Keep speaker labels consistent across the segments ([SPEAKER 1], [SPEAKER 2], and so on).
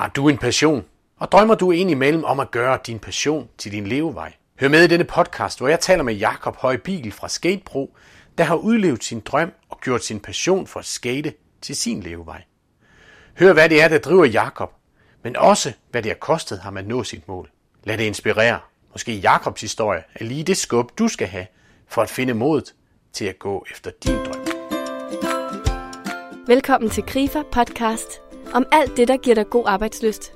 [SPEAKER 1] Har du en passion? Og drømmer du indimellem om at gøre din passion til din levevej? Hør med i denne podcast, hvor jeg taler med Jakob Højbigel fra Skatebro, der har udlevet sin drøm og gjort sin passion for at skate til sin levevej. Hør hvad det er, der driver Jakob, men også hvad det har kostet ham at nå sit mål. Lad det inspirere. Måske Jakobs historie er lige det skub, du skal have for at finde modet til at gå efter din drøm.
[SPEAKER 2] Velkommen til Grifer Podcast om alt det, der giver dig god arbejdsløst.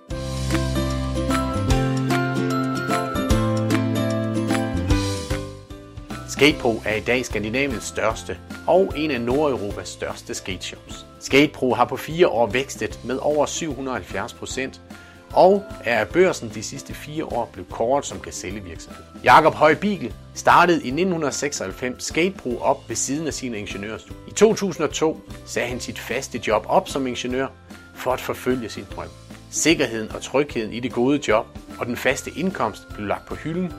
[SPEAKER 1] Skatepro er i dag Skandinaviens største og en af Nordeuropas største skateshops. Skatepro har på fire år vækstet med over 770 procent og er af børsen de sidste fire år blevet kåret som gazellevirksomhed. Jakob Høj Bigel startede i 1996 Skatepro op ved siden af sine ingeniørstudier. I 2002 sagde han sit faste job op som ingeniør for at forfølge sin drøm. Sikkerheden og trygheden i det gode job og den faste indkomst blev lagt på hylden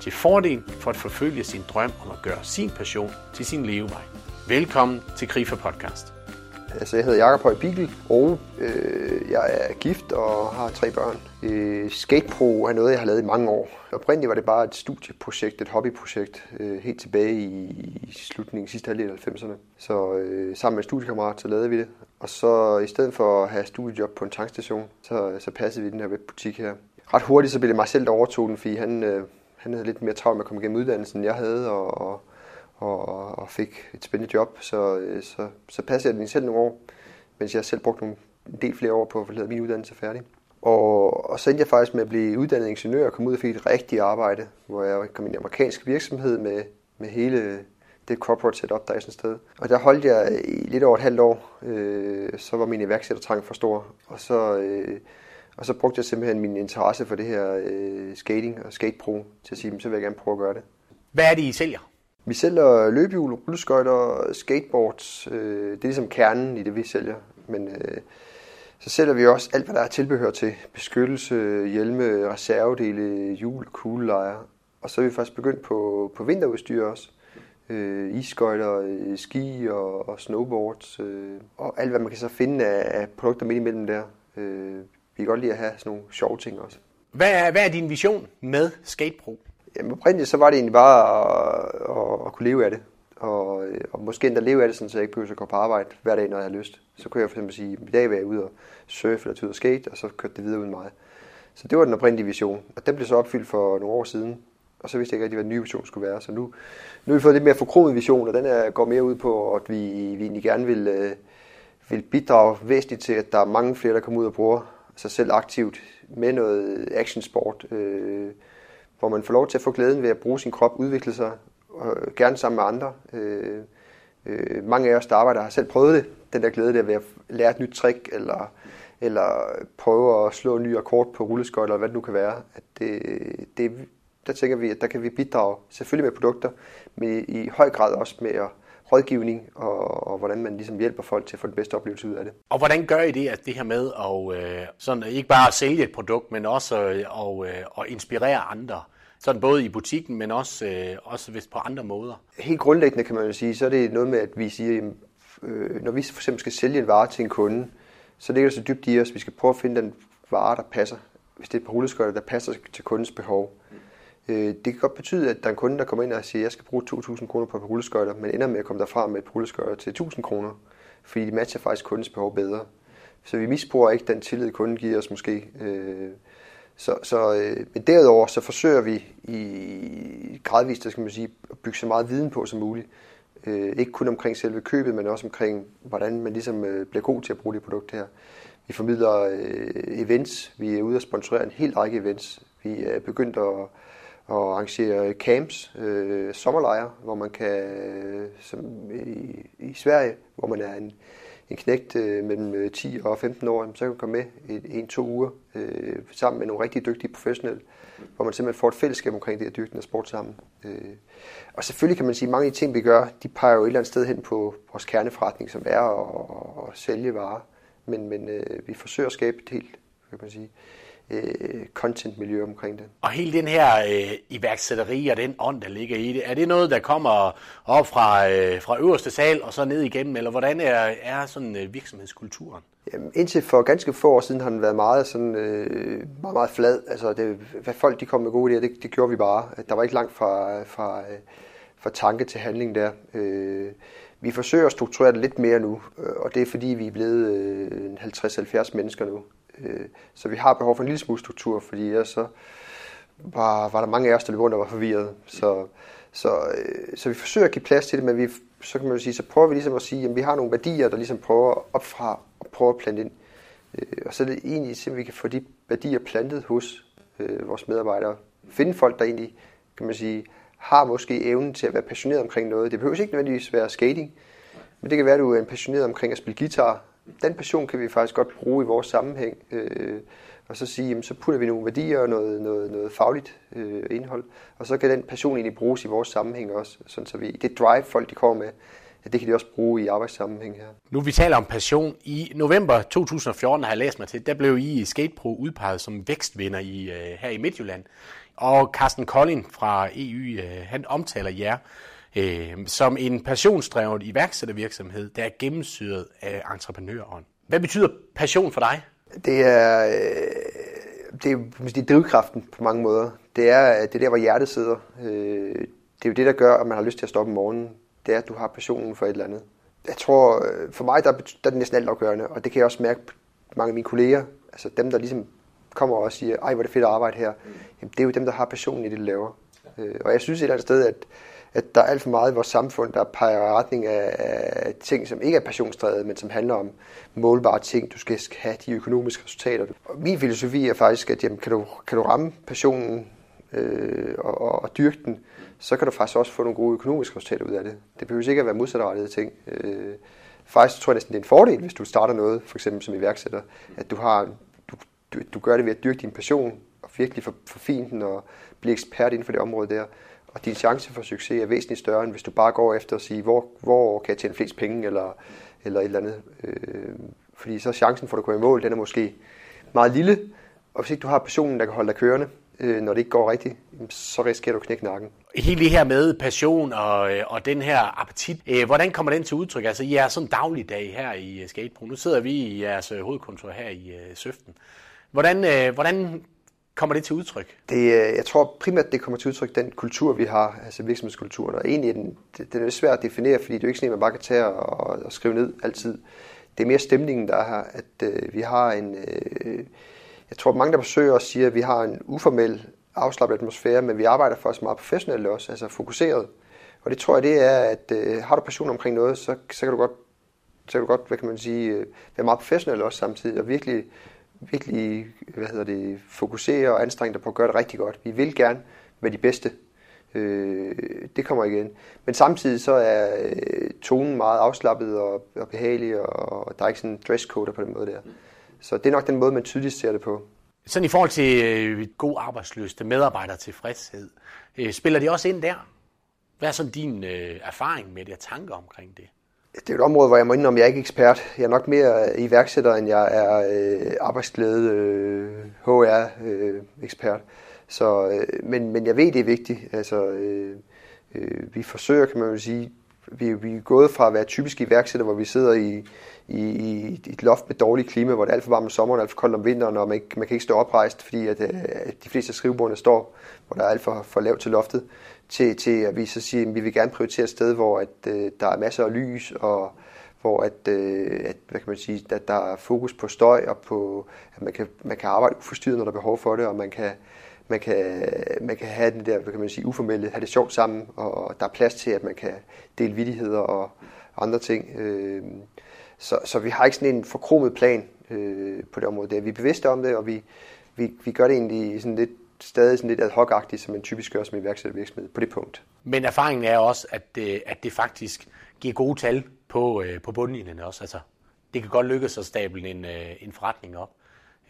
[SPEAKER 1] til fordel for at forfølge sin drøm om at gøre sin passion til sin levevej. Velkommen til Krifa Podcast.
[SPEAKER 3] Altså, jeg hedder Jakob Høj Bigel, og øh, jeg er gift og har tre børn. Øh, Skatepro er noget, jeg har lavet i mange år. Oprindeligt var det bare et studieprojekt, et hobbyprojekt, øh, helt tilbage i, i slutningen sidste halvdel af 90'erne. Så øh, sammen med en studiekammerat, så lavede vi det. Og så i stedet for at have studiejob på en tankstation, så, så passede vi den her webbutik her. Ret hurtigt så blev det mig selv, der overtog den, fordi han, øh, han havde lidt mere travlt med at komme igennem uddannelsen, end jeg havde, og, og, og, og fik et spændende job. Så, øh, så, så passede jeg den selv nogle år, mens jeg selv brugte nogle, en del flere år på at få min uddannelse færdig. Og, og så endte jeg faktisk med at blive uddannet ingeniør og komme ud og fik et rigtigt arbejde, hvor jeg kom i en amerikansk virksomhed med, med hele det corporate setup, der er sådan et sted. Og der holdt jeg i lidt over et halvt år. Øh, så var min iværksættertrang for stor. Og så, øh, og så brugte jeg simpelthen min interesse for det her øh, skating og skatepro til at sige, så vil jeg gerne prøve at gøre det.
[SPEAKER 1] Hvad er det, I sælger?
[SPEAKER 3] Vi sælger løbehjul, rulleskøjter, skateboards. Øh, det er ligesom kernen i det, vi sælger. Men øh, så sælger vi også alt, hvad der er tilbehør til. Beskyttelse, hjelme, reservedele, hjul, kuglelejer. Og så er vi faktisk begyndt på, på vinterudstyr også. Øh, isskøjter, øh, ski og, og snowboards. Øh, og alt, hvad man kan så finde af, af produkter midt imellem der. Øh, vi kan godt lide at have sådan nogle sjove ting også.
[SPEAKER 1] Hvad er, hvad er din vision med Skatepro?
[SPEAKER 3] Jamen oprindeligt så var det egentlig bare at, at, at kunne leve af det. Og, og måske endda leve af det, sådan, så jeg ikke behøver at gå på arbejde hver dag, når jeg har lyst. Så kunne jeg for eksempel sige, at i dag vil jeg ud og surfe eller tage ud og skate, og så kørte det videre uden mig. Så det var den oprindelige vision. Og den blev så opfyldt for nogle år siden. Og så vidste jeg ikke rigtig, hvad den nye vision skulle være. Så nu, nu har vi fået lidt mere forkromet vision, og den er, går mere ud på, at vi, vi egentlig gerne vil, øh, vil bidrage væsentligt til, at der er mange flere, der kommer ud og bruger sig selv aktivt med noget actionsport. Øh, hvor man får lov til at få glæden ved at bruge sin krop, udvikle sig, og øh, gerne sammen med andre. Øh, øh, mange af os, der arbejder, har selv prøvet det, den der glæde der ved at lære et nyt trick, eller, eller prøve at slå en ny akkord på rulleskøjt, eller hvad det nu kan være. At det, det, der tænker vi, at der kan vi bidrage selvfølgelig med produkter, men i, i høj grad også med at rådgivning, og, og hvordan man ligesom hjælper folk til at få den bedste oplevelse ud af det.
[SPEAKER 1] Og hvordan gør I det, at det her med at øh, sådan, ikke bare at sælge et produkt, men også øh, og, øh, at inspirere andre? Sådan både i butikken, men også, øh, også vist på andre måder.
[SPEAKER 3] Helt grundlæggende kan man jo sige, så er det noget med, at vi siger, øh, når vi for eksempel skal sælge en vare til en kunde, så ligger det så dybt i os, at vi skal prøve at finde den vare, der passer. Hvis det er et par rulleskøjter, der passer til kundens behov. Øh, det kan godt betyde, at der er en kunde, der kommer ind og siger, at jeg skal bruge 2.000 kroner på et par rulleskøjter, men ender med at komme derfra med et rulleskøjter til 1.000 kroner, fordi de matcher faktisk kundens behov bedre. Så vi misbruger ikke den tillid, kunden giver os måske. Øh, så, så øh, men derudover så forsøger vi i gradvist, skal man sige, at bygge så meget viden på som muligt. Øh, ikke kun omkring selve købet, men også omkring, hvordan man ligesom øh, bliver god til at bruge det produkt her. Vi formidler øh, events. Vi er ude og sponsorere en hel række events. Vi er begyndt at, og arrangere camps, øh, sommerlejre, hvor man kan, som i, i Sverige, hvor man er en, en knægt øh, mellem øh, 10 og 15 år, så kan man komme med en-to uger øh, sammen med nogle rigtig dygtige professionelle, hvor man simpelthen får et fællesskab omkring det at dyrke og sport sammen. Øh, og selvfølgelig kan man sige, at mange af de ting, vi gør, de peger jo et eller andet sted hen på vores kerneforretning, som er at, at sælge varer. Men, men øh, vi forsøger at skabe et helt, kan man sige, øh, content-miljø omkring det.
[SPEAKER 1] Og hele den her øh, iværksætteri og den ånd, der ligger i det, er det noget, der kommer op fra, øh, fra øverste sal og så ned igennem, eller hvordan er, er sådan øh, virksomhedskulturen?
[SPEAKER 3] Jamen, indtil for ganske få år siden har den været meget, sådan, øh, meget, meget flad. Altså, det, hvad folk de kom med gode idéer, det, det gjorde vi bare. Der var ikke langt fra, fra, øh, fra tanke til handling der. Øh, vi forsøger at strukturere det lidt mere nu, øh, og det er fordi, vi er blevet øh, 50-70 mennesker nu. Øh, så vi har behov for en lille smule struktur, fordi ellers så var, var der mange af os, der løb rundt og var forvirret. Så, så, øh, så vi forsøger at give plads til det, men vi, så kan man jo sige, så prøver vi ligesom at sige, at vi har nogle værdier, der ligesom prøver op fra og prøver at plante ind. Øh, og så er det egentlig simpelthen, at vi kan få de værdier plantet hos øh, vores medarbejdere. Finde folk, der egentlig, kan man sige, har måske evnen til at være passioneret omkring noget. Det behøver ikke nødvendigvis være skating, men det kan være, at du er passioneret omkring at spille guitar. Den passion kan vi faktisk godt bruge i vores sammenhæng. Øh, og så sige, jamen, så putter vi nogle værdier og noget, noget, noget fagligt øh, indhold, og så kan den passion egentlig bruges i vores sammenhæng også, sådan så vi, det drive folk de kommer med, det kan de også bruge i arbejdssammenhæng her.
[SPEAKER 1] Nu vi taler om passion. I november 2014 har jeg læst mig til, der blev I i Skatepro udpeget som vækstvinder i, øh, her i Midtjylland. Og Carsten Collin fra EU, øh, han omtaler jer øh, som en passionsdrevet iværksættervirksomhed, der er gennemsyret af entreprenørånd. Hvad betyder passion for dig?
[SPEAKER 3] Det er, øh, det er, det er drivkraften på mange måder. Det er, det er der, hvor hjertet sidder. Øh, det er jo det, der gør, at man har lyst til at stoppe om morgenen det er, at du har passionen for et eller andet. Jeg tror, øh, for mig der, der er det næsten alt afgørende, og det kan jeg også mærke mange af mine kolleger, altså dem, der ligesom kommer og siger, ej, hvor er det fedt at arbejde her, jamen, det er jo dem, der har passionen i det, de laver. Og jeg synes et eller andet sted, at, at der er alt for meget i vores samfund, der peger retning af ting, som ikke er passionsdrevet, men som handler om målbare ting. Du skal have de økonomiske resultater. Og min filosofi er faktisk, at jamen, kan, du, kan du ramme passionen øh, og, og, og dyrke den, så kan du faktisk også få nogle gode økonomiske resultater ud af det. Det behøver ikke at være modsatrettede ting. Øh, faktisk tror jeg næsten, det er en fordel, hvis du starter noget, for eksempel som iværksætter, at du, har, du, du, du gør det ved at dyrke din passion, og virkelig forfine den, og blive ekspert inden for det område der. Og din chance for succes er væsentligt større, end hvis du bare går efter at sige, hvor, hvor kan jeg tjene flest penge, eller, eller et eller andet. Øh, fordi så chancen for at komme i mål, den er måske meget lille, og hvis ikke du har passionen, der kan holde dig kørende, øh, når det ikke går rigtigt, så risikerer du at knække nakken.
[SPEAKER 1] Helt det her med passion og, øh, og den her appetit, øh, hvordan kommer den til udtryk? Altså, I er sådan en dagligdag her i øh, Skatepro. Nu sidder vi i jeres øh, hovedkontor her i øh, Søften. Hvordan, hvordan kommer det til udtryk?
[SPEAKER 3] Det, øh, jeg tror primært, det kommer til udtryk, den kultur, vi har, altså virksomhedskulturen. Og egentlig den, den er svært at definere, fordi det er jo ikke sådan, at man bare kan tage og, og skrive ned altid. Det er mere stemningen, der er her, at øh, vi har en... Øh, jeg tror, mange, der besøger os, siger, at vi har en uformel, afslappet atmosfære, men vi arbejder for os meget professionelt også, altså fokuseret. Og det tror jeg, det er, at øh, har du passion omkring noget, så, så kan du godt, så kan du godt, hvad kan man sige, øh, være meget professionel også samtidig, og virkelig, virkelig, hvad hedder det, fokusere og anstrenge dig på at gøre det rigtig godt. Vi vil gerne være de bedste. Øh, det kommer igen. Men samtidig så er øh, tonen meget afslappet og, og behagelig, og der er ikke sådan en dresscode på den måde der. Så det er nok den måde, man tydeligt ser det på.
[SPEAKER 1] Sådan i forhold til øh, god arbejdsløst, medarbejder tilfredshed, øh, spiller de også ind der? Hvad er sådan din øh, erfaring med det og tanker omkring det?
[SPEAKER 3] Det er et område, hvor jeg må indrømme, at jeg er ikke ekspert. Jeg er nok mere øh, iværksætter, end jeg er øh, arbejdsglæde øh, HR-ekspert. Øh, så, øh, men, men jeg ved, det er vigtigt. Altså, øh, øh, vi forsøger, kan man jo sige, vi, vi er gået fra at være typisk iværksætter, hvor vi sidder i, i, i et loft med dårligt klima, hvor det er alt for varmt om sommeren og alt for koldt om vinteren, og man, man kan ikke stå oprejst, fordi at, øh, at de fleste af skrivebordene står, hvor der er alt for, for lavt til loftet, til, til at vi så siger, at vi vil gerne prioritere et sted, hvor at, øh, der er masser af lys, og hvor at, øh, at, hvad kan man sige, at der er fokus på støj, og på, at man kan, man kan arbejde uforstyrret, når der er behov for det, og man kan, man kan, man kan have den der, hvad kan man sige, uformelle, have det sjovt sammen, og der er plads til, at man kan dele vidigheder og andre ting. Øh, så, så vi har ikke sådan en forkromet plan øh, på det område der. Vi er bevidste om det, og vi, vi, vi gør det egentlig sådan lidt, stadig sådan lidt ad hoc som en typisk gør som iværksættervirksomhed på det punkt.
[SPEAKER 1] Men erfaringen er også, at det, at det faktisk giver gode tal på, øh, på bundlinjen også. Altså, det kan godt lykkes at stable en, øh, en forretning op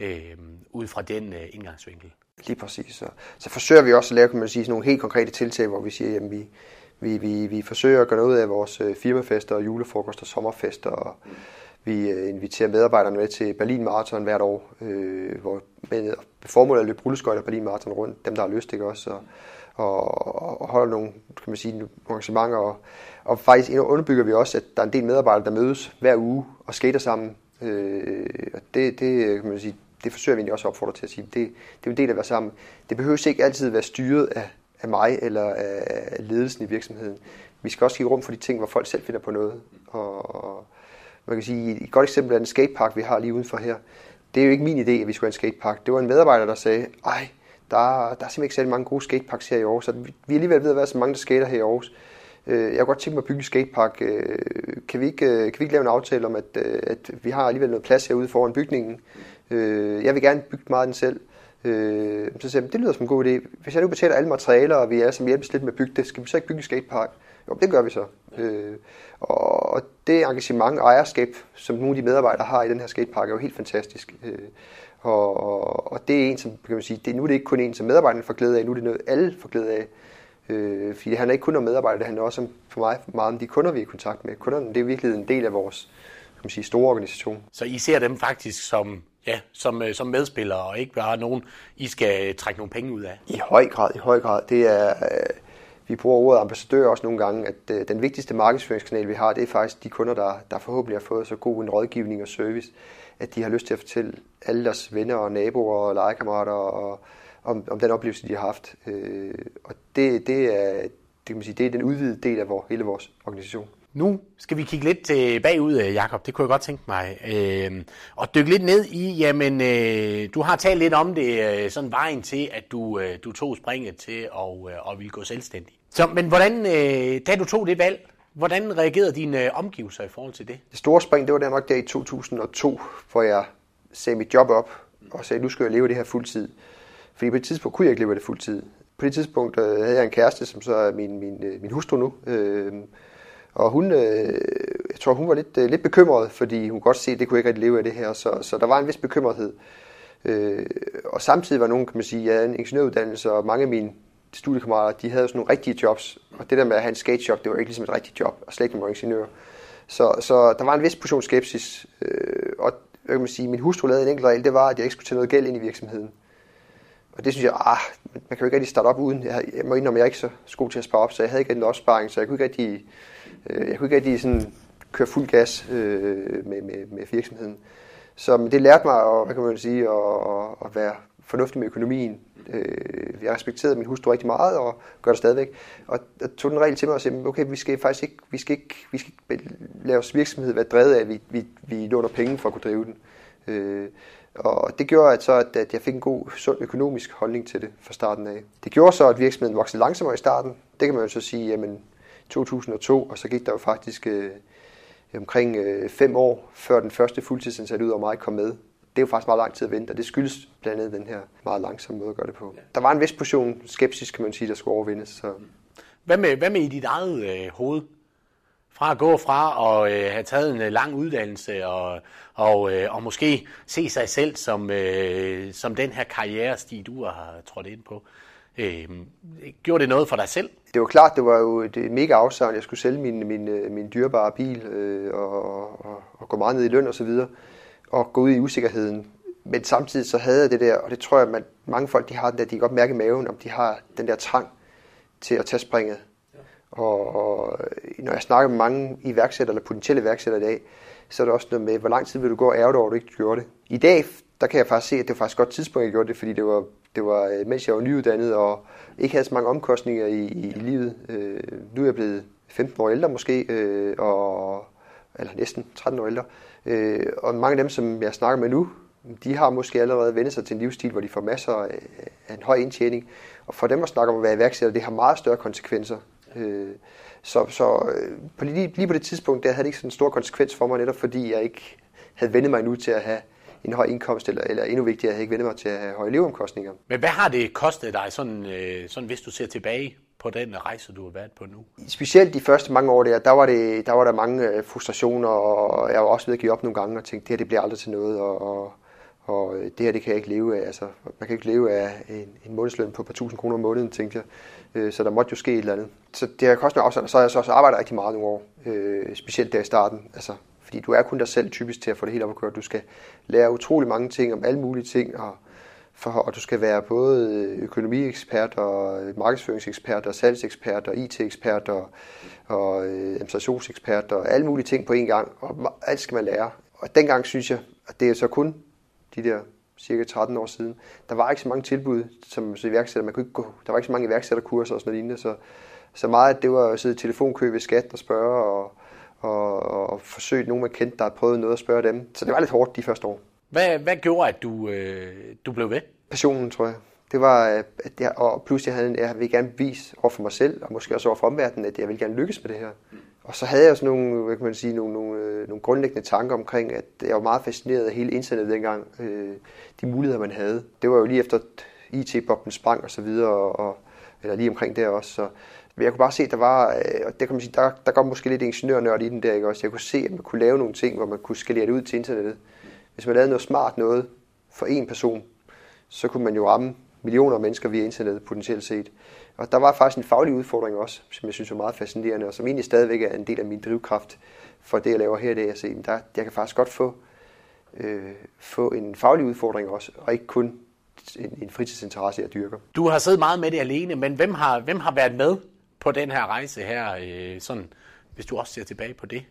[SPEAKER 1] øh, ud fra den øh, indgangsvinkel.
[SPEAKER 3] Lige præcis. Så, så forsøger vi også at lave kan man sige, nogle helt konkrete tiltag, hvor vi siger, at vi, vi, vi, vi forsøger at gøre noget af vores øh, firmafester, julefrokoster, sommerfester, og vi øh, inviterer medarbejderne med til Berlin Marathon hvert år, øh, hvor med øh, formålet at løbe rulleskøjter Berlin Marathon rundt, dem der har lyst, ikke også, og, og, og holder nogle, kan man sige, nogle arrangementer, og, og faktisk underbygger vi også, at der er en del medarbejdere, der mødes hver uge og skater sammen, Øh, og det, det, øh, kan man sige, det forsøger vi egentlig også at opfordre til at sige. Det, det er en del af at være sammen. Det behøver ikke altid være styret af, af mig eller af, af ledelsen i virksomheden. Vi skal også give rum for de ting, hvor folk selv finder på noget. Og, og man kan sige, et godt eksempel er den skatepark, vi har lige udenfor her. Det er jo ikke min idé, at vi skulle have en skatepark. Det var en medarbejder, der sagde, ej, der, der er simpelthen ikke særlig mange gode skateparks her i Aarhus, så vi er alligevel ved at være så mange, der skater her i Aarhus. Øh, jeg kunne godt tænke mig at bygge en skatepark. Øh, kan vi ikke, øh, kan vi ikke lave en aftale om, at, at vi har alligevel noget plads herude foran bygningen? Jeg vil gerne bygge meget af den selv. Så sagde jeg, det lyder som en god idé. Hvis jeg nu betaler alle materialer, og vi er som hjælpes lidt med at bygge det, skal vi så ikke bygge en skatepark? Jo, det gør vi så. Og det engagement og ejerskab, som nogle af de medarbejdere har i den her skatepark, er jo helt fantastisk. Og, og, og det er en, som kan man sige, det, nu er det ikke kun en, som medarbejderne får glæde af, nu er det noget, alle får glæde af. Øh, fordi det handler ikke kun om medarbejdere, det handler også om, for mig meget om de kunder, vi er i kontakt med. Kunderne, det er virkelig en del af vores kan man sige, store organisation.
[SPEAKER 1] Så I ser dem faktisk som, ja, som, øh, som medspillere, og ikke bare nogen, I skal trække nogle penge ud af?
[SPEAKER 3] I høj grad, i høj grad. Det er, øh, vi bruger ordet ambassadør også nogle gange, at øh, den vigtigste markedsføringskanal, vi har, det er faktisk de kunder, der, der forhåbentlig har fået så god en rådgivning og service, at de har lyst til at fortælle alle deres venner og naboer og legekammerater og, om, om den oplevelse, de har haft. Øh, og det, det, er, det, kan man sige, det er den udvidede del af vores, hele vores organisation.
[SPEAKER 1] Nu skal vi kigge lidt øh, bagud, øh, Jakob. Det kunne jeg godt tænke mig. Øh, og dykke lidt ned i, jamen, øh, du har talt lidt om det, øh, sådan vejen til, at du, øh, du tog springet til at, øh, at ville gå selvstændig. Så, men hvordan, øh, da du tog det valg, hvordan reagerede dine øh, omgivelser i forhold til det?
[SPEAKER 3] Det store spring, det var der nok der i 2002, hvor jeg sagde mit job op og sagde, nu skal jeg leve det her fuldtid. Fordi på et tidspunkt kunne jeg ikke leve det fuldtid. På det tidspunkt øh, havde jeg en kæreste, som så er min, min, øh, min hustru nu. Øh, og hun, øh, jeg tror, hun var lidt, øh, lidt bekymret, fordi hun godt se, at det kunne ikke rigtig leve af det her. Så, så der var en vis bekymrethed. Øh, og samtidig var nogen, kan man sige, jeg havde en ingeniøruddannelse, og mange af mine studiekammerater, de havde sådan nogle rigtige jobs. Og det der med at have en skateshop, det var ikke ligesom et rigtigt job, og slet ikke med ingeniør. Så, så der var en vis portion skepsis. Øh, og hvad kan man sige, min hustru lavede en enkelt regel, det var, at jeg ikke skulle tage noget gæld ind i virksomheden. Og det synes jeg, ah, man kan jo ikke rigtig starte op uden. Jeg, jeg må indrømme, jeg er ikke så god til at spare op, så jeg havde ikke en opsparing, så jeg kunne ikke rigtig, øh, jeg kunne ikke rigtig sådan køre fuld gas øh, med, med, med virksomheden. Så det lærte mig at, hvad kan man sige, at, at være fornuftig med økonomien. Øh, jeg respekterede min hustru rigtig meget og gør det stadigvæk. Og jeg tog den regel til mig og sagde, okay, vi skal faktisk ikke, vi skal ikke, vi skal ikke lade vores virksomhed være drevet af, at vi, vi, vi låner penge for at kunne drive den. Øh, og det gjorde at så, at jeg fik en god, sund økonomisk holdning til det fra starten af. Det gjorde så, at virksomheden voksede langsommere i starten. Det kan man jo så sige, jamen 2002, og så gik der jo faktisk øh, omkring øh, fem år, før den første fuldtidsansatte ud over mig kom med. Det er jo faktisk meget lang tid at vente, og det skyldes blandt andet den her meget langsomme måde at gøre det på. Der var en vis portion skepsis, kan man sige, der skulle overvindes. Så.
[SPEAKER 1] Hvad med, hvad med i dit eget øh, hoved? Fra at gå fra at øh, have taget en øh, lang uddannelse og, og, øh, og måske se sig selv som, øh, som den her karrierestig, du har trådt ind på. Øh, gjorde det noget for dig selv?
[SPEAKER 3] Det var klart, det var jo et mega afsavn. Jeg skulle sælge min, min, øh, min dyrebare bil øh, og, og, og gå meget ned i løn og så videre og gå ud i usikkerheden. Men samtidig så havde jeg det der, og det tror jeg, at mange folk de har den der, de kan godt mærke i maven, om de har den der trang til at tage springet. Og, og når jeg snakker med mange iværksættere eller potentielle iværksættere i dag, så er det også noget med, hvor lang tid vil du gå og ærge over, at du ikke gjorde det. I dag, der kan jeg faktisk se, at det var faktisk godt tidspunkt, jeg gjorde det, fordi det var, det var øh, mens jeg var nyuddannet og ikke havde så mange omkostninger i, i, i livet. Øh, nu er jeg blevet 15 år ældre måske, øh, og, eller næsten 13 år ældre. Øh, Øh, og mange af dem, som jeg snakker med nu, de har måske allerede vendt sig til en livsstil, hvor de får masser af, af en høj indtjening. Og for dem at snakke om at være iværksætter, det har meget større konsekvenser. Øh, så så øh, på lige, lige på det tidspunkt, der havde det ikke sådan en stor konsekvens for mig, netop fordi jeg ikke havde vendt mig nu til at have en høj indkomst, eller, eller endnu vigtigere, jeg havde ikke vendt mig til at have høje leveomkostninger.
[SPEAKER 1] Men hvad har det kostet dig, sådan, øh, sådan hvis du ser tilbage på den rejse, du har været på nu?
[SPEAKER 3] Specielt de første mange år der, der var, det, der var der mange øh, frustrationer, og jeg var også ved at give op nogle gange og tænkte, det her det bliver aldrig til noget, og, og, og øh, det her det kan jeg ikke leve af. Altså, man kan ikke leve af en, en månedsløn på et par tusind kroner om måneden, tænkte jeg. Øh, så der måtte jo ske et eller andet. Så det har kostet mig afstand, så har jeg så også arbejdet rigtig meget nogle år, øh, specielt der i starten. Altså, fordi du er kun dig selv typisk til at få det helt op at køre. Du skal lære utrolig mange ting om alle mulige ting, og, for, og du skal være både økonomiekspert og markedsføringsekspert og salgsekspert og IT-ekspert og, og øh, administrationsekspert og alle mulige ting på en gang, og alt skal man lære. og dengang synes jeg, at det er så kun de der cirka 13 år siden, der var ikke så mange tilbud som så iværksætter. Man kunne ikke gå, der var ikke så mange iværksætterkurser og sådan noget lignende, så, så meget at det var at sidde i telefonkø ved skat og spørge og, og, og forsøge nogen, man kendte, der havde prøvet noget at spørge dem. Så det var lidt hårdt de første år.
[SPEAKER 1] Hvad, hvad gjorde, at du, øh, du blev ved?
[SPEAKER 3] Passionen, tror jeg. Det var, at jeg, og pludselig havde jeg, jeg ville gerne vise over for mig selv, og måske også over for omverdenen, at jeg ville gerne lykkes med det her. Og så havde jeg også nogle, hvad kan man sige, nogle, nogle, øh, nogle grundlæggende tanker omkring, at jeg var meget fascineret af hele internettet dengang. Øh, de muligheder, man havde. Det var jo lige efter IT-boblen sprang og så videre, og, eller lige omkring der også. Så jeg kunne bare se, at der var, øh, og der kan man sige, der, der går måske lidt ingeniørnørd i den der, ikke også? Jeg kunne se, at man kunne lave nogle ting, hvor man kunne skalere det ud til internettet. Hvis man lavede noget smart noget for en person, så kunne man jo ramme millioner af mennesker via internettet potentielt set. Og der var faktisk en faglig udfordring også, som jeg synes var meget fascinerende, og som egentlig stadigvæk er en del af min drivkraft for det, jeg laver her i dag. Altså, der, jeg kan faktisk godt få, øh, få en faglig udfordring også, og ikke kun en, en fritidsinteresse, jeg dyrker.
[SPEAKER 1] Du har siddet meget med det alene, men hvem har, hvem har været med på den her rejse her, øh, sådan, hvis du også ser tilbage på det,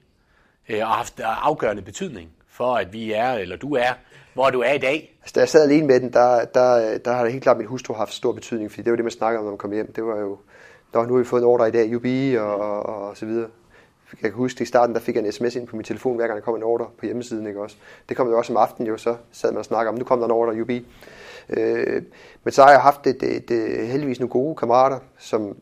[SPEAKER 1] øh, og haft øh, afgørende betydning for, at vi er, eller du er, hvor du er i dag?
[SPEAKER 3] Altså, da jeg sad alene med den, der, der, der har det helt klart min hustru haft stor betydning, fordi det var det, man snakkede om, når man kom hjem. Det var jo, Nå, nu har vi fået en ordre i dag, jubi og, og, og så videre. Jeg kan huske, at i starten, der fik jeg en sms ind på min telefon, hver gang der kom en ordre på hjemmesiden. Ikke også? Det kom jo også om aftenen, jo, så sad man og snakkede om, nu kom der en ordre, jubi. Øh, men så har jeg haft det, det, det, heldigvis nogle gode kammerater, som,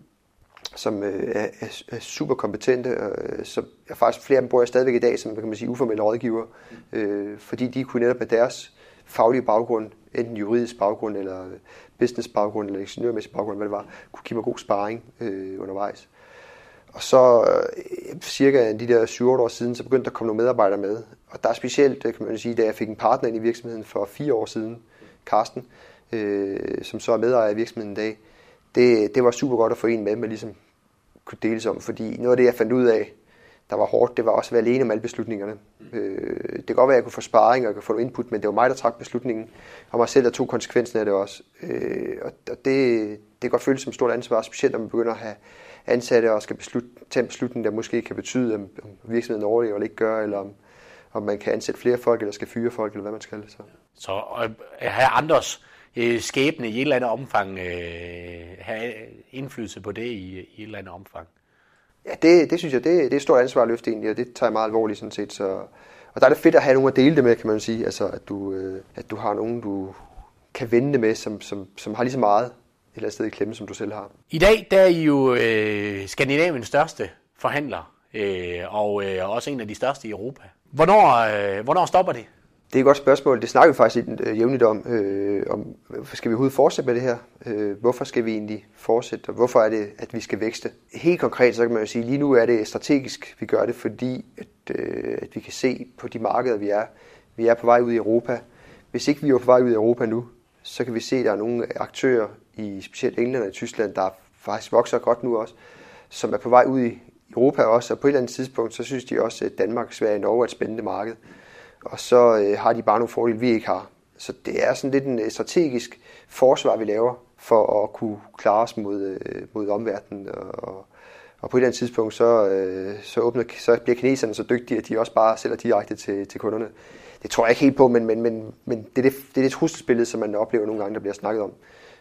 [SPEAKER 3] som øh, er, er super kompetente. og øh, som, jeg faktisk flere af dem bruger jeg stadigvæk i dag som kan man sige, uformelle rådgiver, øh, fordi de kunne netop med deres faglige baggrund, enten juridisk baggrund, eller business baggrund, eller ingeniørmæssig baggrund, hvad det var, kunne give mig god sparring øh, undervejs. Og så øh, cirka de der 7 år siden, så begyndte der at komme nogle medarbejdere med. Og der er specielt, øh, kan man sige, da jeg fik en partner ind i virksomheden for fire år siden, Carsten, øh, som så er medejer i virksomheden i dag, det, det var super godt at få en med, man ligesom kunne deles om. Fordi noget af det, jeg fandt ud af, der var hårdt, det var også at være alene om alle beslutningerne. Øh, det kan godt være, at jeg kunne få sparring, og jeg kunne få noget input, men det var mig, der trak beslutningen, og mig selv, der tog konsekvensen af det også. Øh, og og det, det kan godt føles som et stort ansvar, specielt når man begynder at have ansatte og skal beslutte, tage en beslutning, der måske kan betyde, om, om virksomheden overlever eller ikke gør, eller om, om man kan ansætte flere folk, eller skal fyre folk, eller hvad man skal. Så,
[SPEAKER 1] så øh, have Anders, øh, skæbne i et eller andet omfang, øh, have indflydelse på det i, i et eller andet omfang.
[SPEAKER 3] Ja, det, det synes jeg, det, det er et stort ansvar at løfte egentlig, og det tager jeg meget alvorligt sådan set. Så, og der er det fedt at have nogen at dele det med, kan man sige. Altså, at du, øh, at du har nogen, du kan vende det med, som, som, som har lige så meget et eller andet sted i klemme, som du selv har.
[SPEAKER 1] I dag der er I jo øh, Skandinaviens største forhandler, øh, og øh, også en af de største i Europa. Hvornår, øh, hvornår stopper det?
[SPEAKER 3] Det er et godt spørgsmål. Det snakker vi faktisk i øh, jævnligt om. Øh, om øh, skal vi overhovedet fortsætte med det her? Øh, hvorfor skal vi egentlig fortsætte? Og hvorfor er det, at vi skal vækste? Helt konkret, så kan man jo sige, at lige nu er det strategisk, vi gør det, fordi at, øh, at vi kan se på de markeder, vi er. Vi er på vej ud i Europa. Hvis ikke vi er på vej ud i Europa nu, så kan vi se, at der er nogle aktører i specielt England og i Tyskland, der faktisk vokser godt nu også, som er på vej ud i Europa også, og på et eller andet tidspunkt, så synes de også, at Danmark, Sverige og Norge er et spændende marked og så øh, har de bare nogle fordele, vi ikke har. Så det er sådan lidt en øh, strategisk forsvar, vi laver for at kunne klare os mod, øh, mod omverdenen. Og, og på et eller andet tidspunkt, så, øh, så, åbner, så bliver kineserne så dygtige, at de også bare sælger direkte til, til kunderne. Det tror jeg ikke helt på, men, men, men, men det, er det, det er det trusselsbillede, som man oplever nogle gange, der bliver snakket om.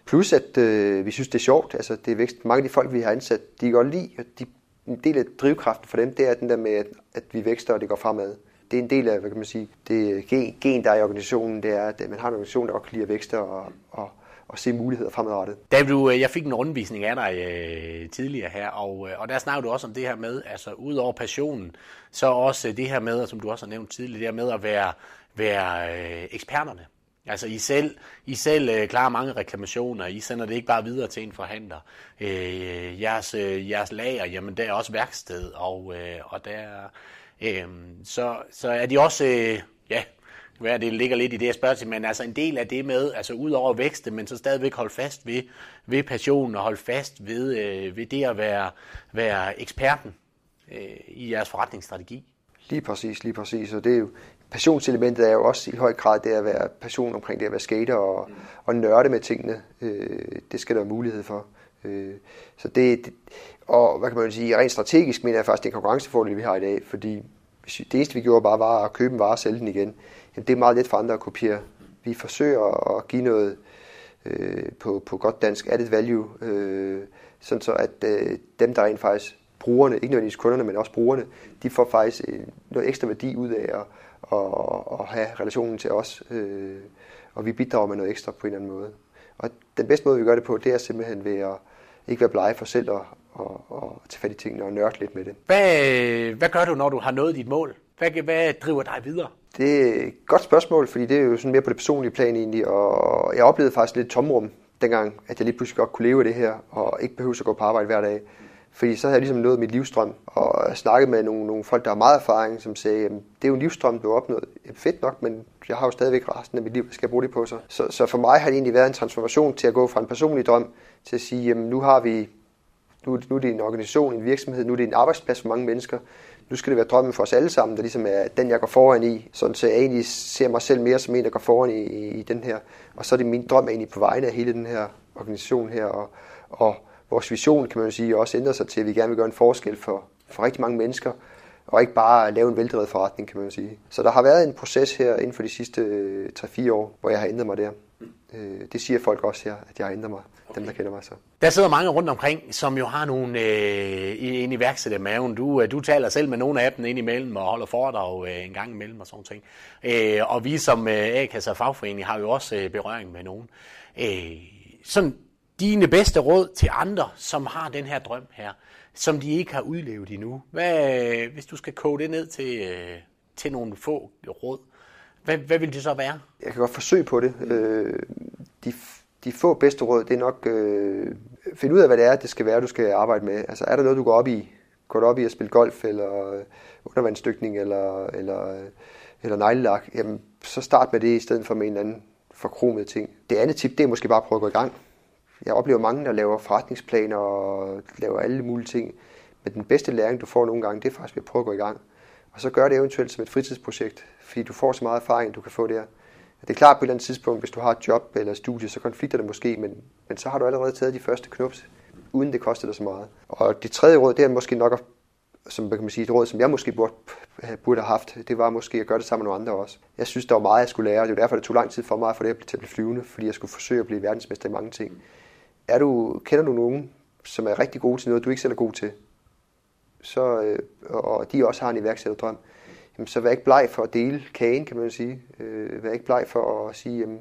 [SPEAKER 3] Plus at øh, vi synes, det er sjovt. Altså, det er vækst. Mange af de folk, vi har ansat, de kan godt lide, de, en del af drivkraften for dem, det er den der med, at, at vi vækster, og det går fremad det er en del af, hvad kan man sige, det gen, der er i organisationen, det er, at øh, man har en organisation, der godt kan lide at vækste og, og, og se muligheder fremadrettet.
[SPEAKER 1] David, du, øh, jeg fik en rundvisning af dig øh, tidligere her, og, øh, og der snakkede du også om det her med, altså ud over passionen, så også det her med, som du også har nævnt tidligere, det her med at være, være øh, eksperterne. Altså I selv, I selv øh, klarer mange reklamationer, I sender det ikke bare videre til en forhandler. Øh, jeres, øh, jeres lager, jamen der er også værksted, og, øh, og der Øhm, så, så er de også, øh, ja, hvad det ligger lidt i det, jeg spørger til, men altså en del af det med, altså ud over vækste, men så stadigvæk holde fast ved, ved passionen og holde fast ved, øh, ved det at være, være eksperten øh, i jeres forretningsstrategi.
[SPEAKER 3] Lige præcis, lige præcis. Og det er jo, passionselementet er jo også i høj grad det at være passion omkring det at være skater og, mm. og nørde med tingene. Øh, det skal der være mulighed for. Øh, så det, det, og hvad kan man sige, rent strategisk mener jeg faktisk, det er konkurrencefordel, vi har i dag, fordi Hvis vi, det eneste vi gjorde bare var at købe en vare og sælge den igen. Jamen, det er meget let for andre at kopiere. Vi forsøger at give noget øh, på, på godt dansk added value, øh, sådan så at øh, dem, der rent faktisk brugerne, ikke nødvendigvis kunderne, men også brugerne, de får faktisk øh, noget ekstra værdi ud af at, at, at have relationen til os, øh, og vi bidrager med noget ekstra på en eller anden måde. Og den bedste måde, vi gør det på, det er simpelthen ved at ikke være blege for selv at, og, og tage fat i tingene og nørde lidt med det.
[SPEAKER 1] Hvad, hvad gør du, når du har nået dit mål? Hvad, hvad driver dig videre?
[SPEAKER 3] Det er et godt spørgsmål, fordi det er jo sådan mere på det personlige plan egentlig, og jeg oplevede faktisk lidt tomrum dengang, at jeg lige pludselig godt kunne leve af det her, og ikke behøve at gå på arbejde hver dag. Fordi så havde jeg ligesom nået mit livstrøm, og snakket med nogle, nogle folk, der har meget erfaring, som sagde, det er jo en livstrøm, du har opnået. Fedt nok, men jeg har jo stadigvæk resten af mit liv, skal jeg bruge det på så. så. Så for mig har det egentlig været en transformation til at gå fra en personlig drøm, til at sige, jamen nu har vi nu, nu er det en organisation, en virksomhed, nu er det en arbejdsplads for mange mennesker. Nu skal det være drømmen for os alle sammen, der ligesom er den, jeg går foran i. Sådan så jeg egentlig ser mig selv mere som en, der går foran i, i, i den her. Og så er det min drøm egentlig på vegne af hele den her organisation her. Og, og vores vision, kan man jo sige, også ændrer sig til, at vi gerne vil gøre en forskel for, for rigtig mange mennesker. Og ikke bare lave en veldrevet forretning, kan man jo sige. Så der har været en proces her inden for de sidste øh, 3-4 år, hvor jeg har ændret mig der. Øh, det siger folk også her, at jeg har ændret mig, okay. dem der kender mig så.
[SPEAKER 1] Der sidder mange rundt omkring, som jo har nogle øh, en iværksætter maven. Du, øh, du taler selv med nogle af dem ind imellem og holder foredrag øh, en gang imellem og sådan ting. Øh, og vi som øh, A-kasse og fagforening har jo også øh, berøring med nogen. Øh, sådan dine bedste råd til andre, som har den her drøm her, som de ikke har udlevet endnu. Hvad, hvis du skal koge det ned til, øh, til nogle få råd, hvad, hvad vil det så være?
[SPEAKER 3] Jeg kan godt forsøge på det. Øh, de, de få bedste råd, det er nok øh, finde ud af, hvad det er, det skal være, du skal arbejde med. Altså er der noget, du går op i? Går du op i at spille golf, eller øh, undervandsdykning, eller, eller, øh, eller neglelak? Jamen, så start med det, i stedet for med en eller anden forkromet ting. Det andet tip, det er måske bare at prøve at gå i gang. Jeg oplever mange, der laver forretningsplaner og laver alle mulige ting. Men den bedste læring, du får nogle gange, det er faktisk ved at prøve at gå i gang. Og så gør det eventuelt som et fritidsprojekt, fordi du får så meget erfaring, du kan få der. Det er klart på et eller andet tidspunkt, hvis du har et job eller et studie, så konflikter det måske, men, men så har du allerede taget de første knups, uden det koster dig så meget. Og det tredje råd, det er måske nok, som kan man sige, et råd, som jeg måske burde, burde have haft, det var måske at gøre det sammen med nogle andre også. Jeg synes, der var meget, jeg skulle lære, og det var derfor, det tog lang tid for mig at blive, det til at blive flyvende, fordi jeg skulle forsøge at blive verdensmester i mange ting. Er du, kender du nogen, som er rigtig gode til noget, du ikke selv er god til, så, øh, og de også har en iværksætterdrøm, jamen, så vær ikke bleg for at dele kagen, kan man sige. Øh, vær ikke bleg for at sige, jamen,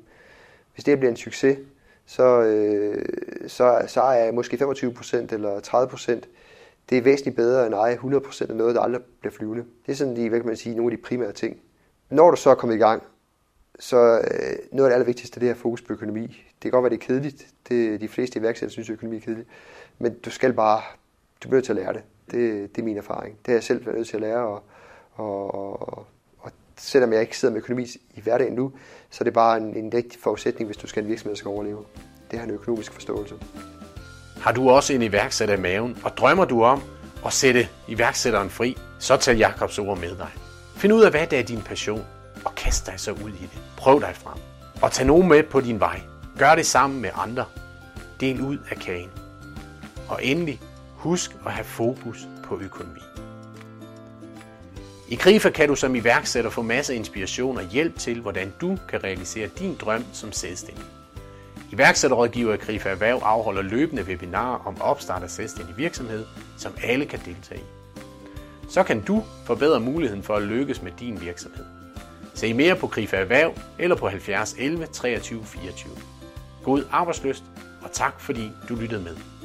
[SPEAKER 3] hvis det bliver en succes, så, øh, så, så er jeg måske 25% eller 30%. Det er væsentligt bedre end at eje 100% af noget, der aldrig bliver flyvende. Det er sådan de, hvad kan man sige, nogle af de primære ting. Når du så er kommet i gang, så øh, noget af det allervigtigste, det er fokus på økonomi. Det kan godt være, det er kedeligt. Det, de fleste iværksættere synes, at økonomi er kedeligt. Men du skal bare, du bliver til at lære det det. Det er min erfaring. Det har jeg selv været nødt til at lære, og, og, og, og selvom jeg ikke sidder med økonomi i hverdagen nu, så er det bare en, en rigtig forudsætning, hvis du skal en virksomhed, der skal overleve. Det har en økonomisk forståelse.
[SPEAKER 1] Har du også en iværksætter i maven, og drømmer du om at sætte iværksætteren fri, så tag Jakobs ord med dig. Find ud af, hvad det er din passion, og kast dig så ud i det. Prøv dig frem. Og tag nogen med på din vej. Gør det sammen med andre. Del ud af kagen. Og endelig, husk at have fokus på økonomi. I Grifa kan du som iværksætter få masser af inspiration og hjælp til, hvordan du kan realisere din drøm som selvstændig. Iværksætterrådgiver i Grifa Erhverv afholder løbende webinarer om opstart af selvstændig virksomhed, som alle kan deltage i. Så kan du forbedre muligheden for at lykkes med din virksomhed. Se mere på Grifa Erhverv eller på 70 11 23 24. God arbejdsløst, og tak fordi du lyttede med.